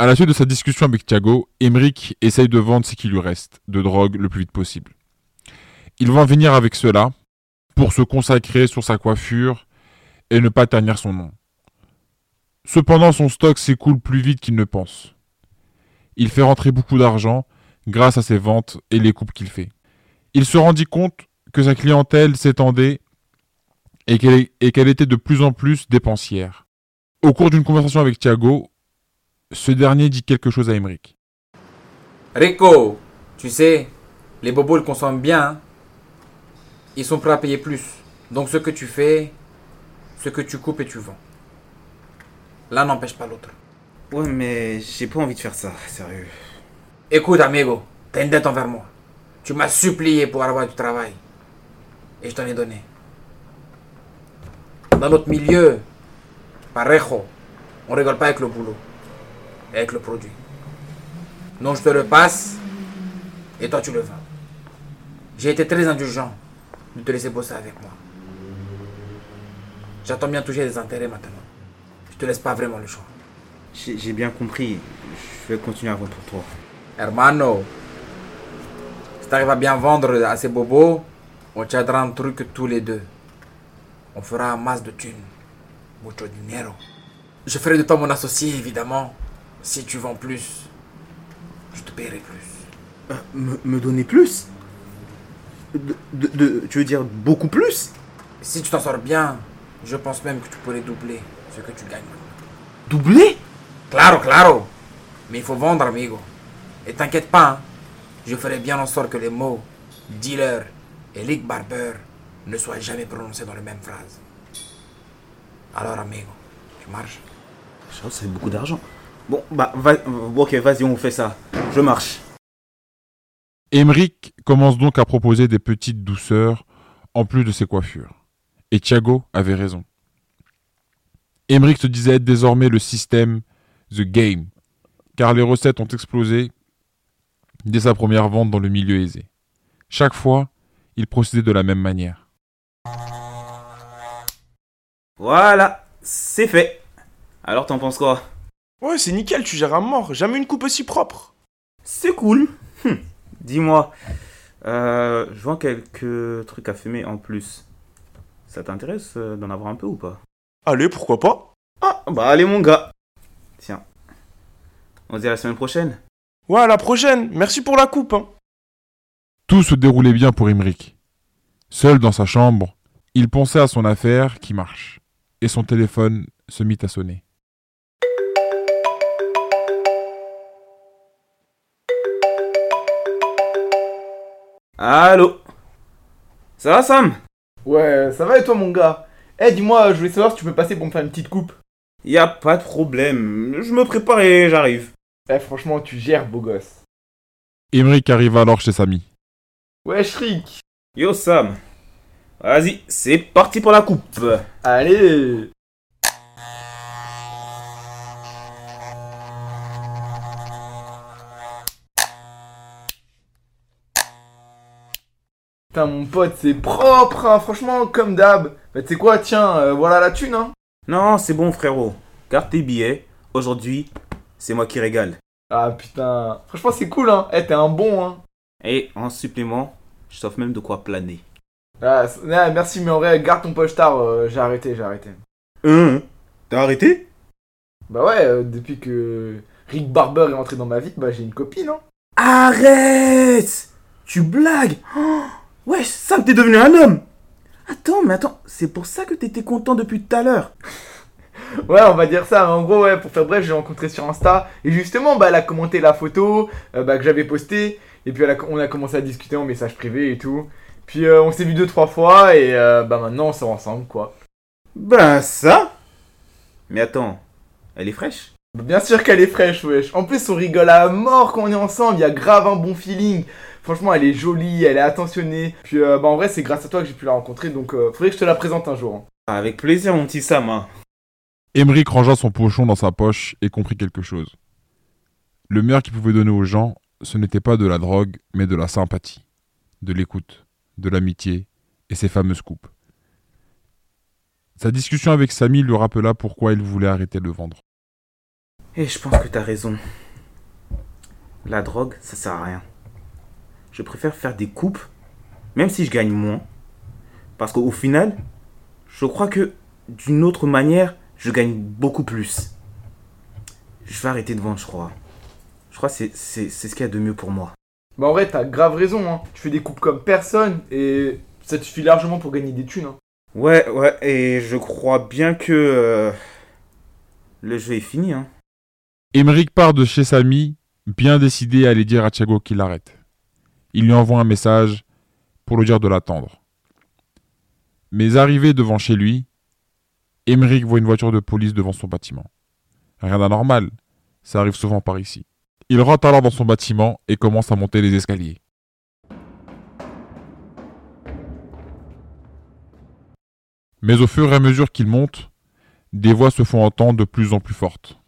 À la suite de sa discussion avec Thiago, Emric essaye de vendre ce qui lui reste de drogue le plus vite possible. Il va en venir avec cela pour se consacrer sur sa coiffure et ne pas ternir son nom. Cependant, son stock s'écoule plus vite qu'il ne pense. Il fait rentrer beaucoup d'argent grâce à ses ventes et les coupes qu'il fait. Il se rendit compte que sa clientèle s'étendait et qu'elle était de plus en plus dépensière. Au cours d'une conversation avec Thiago, ce dernier dit quelque chose à Emric. Rico, tu sais, les bobos ils consomment bien. Hein. Ils sont prêts à payer plus. Donc ce que tu fais, ce que tu coupes et tu vends. L'un n'empêche pas l'autre. Ouais, mais j'ai pas envie de faire ça, sérieux. Écoute, amigo, t'as une dette envers moi. Tu m'as supplié pour avoir du travail. Et je t'en ai donné. Dans notre milieu, parejo, on rigole pas avec le boulot, avec le produit. Donc je te le passe et toi tu le vends. J'ai été très indulgent de te laisser bosser avec moi. J'attends bien toucher des intérêts maintenant. Je te laisse pas vraiment le choix. J'ai bien compris. Je vais continuer à vendre pour toi. Hermano, si t'arrives à bien vendre à ces bobos, on tiendra un truc tous les deux. On fera un masse de thunes. Mucho dinero. Je ferai de toi mon associé, évidemment. Si tu vends plus, je te paierai plus. Euh, me, donner plus? De, Tu veux dire beaucoup plus? Si tu t'en sors bien, je pense même que tu pourrais doubler ce que tu gagnes Doubler? Claro, claro. Mais il faut vendre, amigo. Et t'inquiète pas, hein. je ferai bien en sorte que les mots dealer et Lick Barber ne soient jamais prononcés dans la même phrase. Alors, amigo, tu marches Je c'est beaucoup d'argent. Bon, bah, ok, vas-y, on fait ça. Je marche. Emric commence donc à proposer des petites douceurs en plus de ses coiffures. Et Thiago avait raison. Emric se disait être désormais le système The Game, car les recettes ont explosé dès sa première vente dans le milieu aisé. Chaque fois, il procédait de la même manière. Voilà, c'est fait. Alors t'en penses quoi? Ouais, c'est nickel, tu gères un mort. Jamais une coupe aussi propre. C'est cool. Hum, dis-moi, euh, je vends quelques trucs à fumer en plus. Ça t'intéresse euh, d'en avoir un peu ou pas? Allez, pourquoi pas? Ah, bah allez mon gars. Tiens. On se dit à la semaine prochaine. Ouais, à la prochaine. Merci pour la coupe. Hein. Tout se déroulait bien pour Imric. Seul dans sa chambre, il pensait à son affaire qui marche. Et son téléphone se mit à sonner. Allô? Ça va Sam? Ouais, ça va et toi mon gars? Eh dis-moi, je voulais savoir si tu peux passer pour me faire une petite coupe. Y a pas de problème, je me prépare et j'arrive. Eh franchement, tu gères beau gosse. Emric arrive alors chez Samy. Ouais, Shrik Yo Sam Vas-y, c'est parti pour la coupe Allez Putain, mon pote, c'est propre, hein, franchement, comme d'hab. Bah, tu sais quoi, tiens, euh, voilà la thune, hein. Non, c'est bon, frérot. Garde tes billets. Aujourd'hui, c'est moi qui régale. Ah, putain. Franchement, c'est cool, hein. Eh, t'es un bon, hein. Et en supplément, je t'offre même de quoi planer. Ah, merci, mais en vrai, garde ton poche tard. Euh, j'ai arrêté, j'ai arrêté. Hein? T'as arrêté? Bah ouais, euh, depuis que Rick Barber est entré dans ma vie, bah j'ai une copine, hein. Arrête Tu blagues oh Ouais, Sam, t'es devenu un homme Attends, mais attends, c'est pour ça que t'étais content depuis tout à l'heure Ouais, on va dire ça. En gros, ouais, pour faire bref, j'ai rencontré sur Insta. Et justement, bah, elle a commenté la photo euh, bah, que j'avais postée. Et puis, on a commencé à discuter en message privé et tout. Puis, euh, on s'est vu deux, trois fois. Et euh, bah, maintenant, on sort ensemble, quoi. Ben, ça Mais attends, elle est fraîche? Bien sûr qu'elle est fraîche, wesh. En plus, on rigole à mort quand on est ensemble. Il y a grave un bon feeling. Franchement, elle est jolie, elle est attentionnée. Puis, euh, bah, en vrai, c'est grâce à toi que j'ai pu la rencontrer, donc euh, faudrait que je te la présente un jour. Hein. Avec plaisir, mon petit Sam. Hein. rangea son pochon dans sa poche et comprit quelque chose. Le meilleur qu'il pouvait donner aux gens, ce n'était pas de la drogue, mais de la sympathie, de l'écoute, de l'amitié et ses fameuses coupes. Sa discussion avec Samy lui rappela pourquoi il voulait arrêter de vendre. Et je pense que t'as raison. La drogue, ça sert à rien. Je préfère faire des coupes, même si je gagne moins. Parce qu'au final, je crois que d'une autre manière, je gagne beaucoup plus. Je vais arrêter de vendre, je crois. Je crois que c'est c'est- c'est ce qu'il y a de mieux pour moi. Bah en vrai, t'as grave raison, hein. Tu fais des coupes comme personne et ça te suffit largement pour gagner des thunes, hein. Ouais, ouais, et je crois bien que euh, le jeu est fini, hein. Emeric part de chez Samy, bien décidé à aller dire à Thiago qu'il arrête. Il lui envoie un message pour lui dire de l'attendre. Mais arrivé devant chez lui, Emeric voit une voiture de police devant son bâtiment. Rien d'anormal, ça arrive souvent par ici. Il rentre alors dans son bâtiment et commence à monter les escaliers. Mais au fur et à mesure qu'il monte, des voix se font entendre de plus en plus fortes.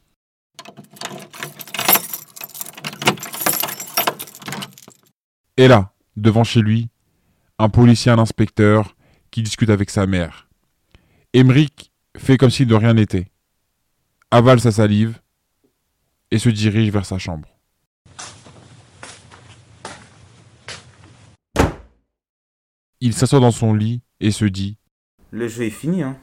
Et là, devant chez lui, un policier un inspecteur qui discutent avec sa mère. Emeric fait comme si de rien n'était, avale sa salive et se dirige vers sa chambre. Il s'assoit dans son lit et se dit Le jeu est fini, hein.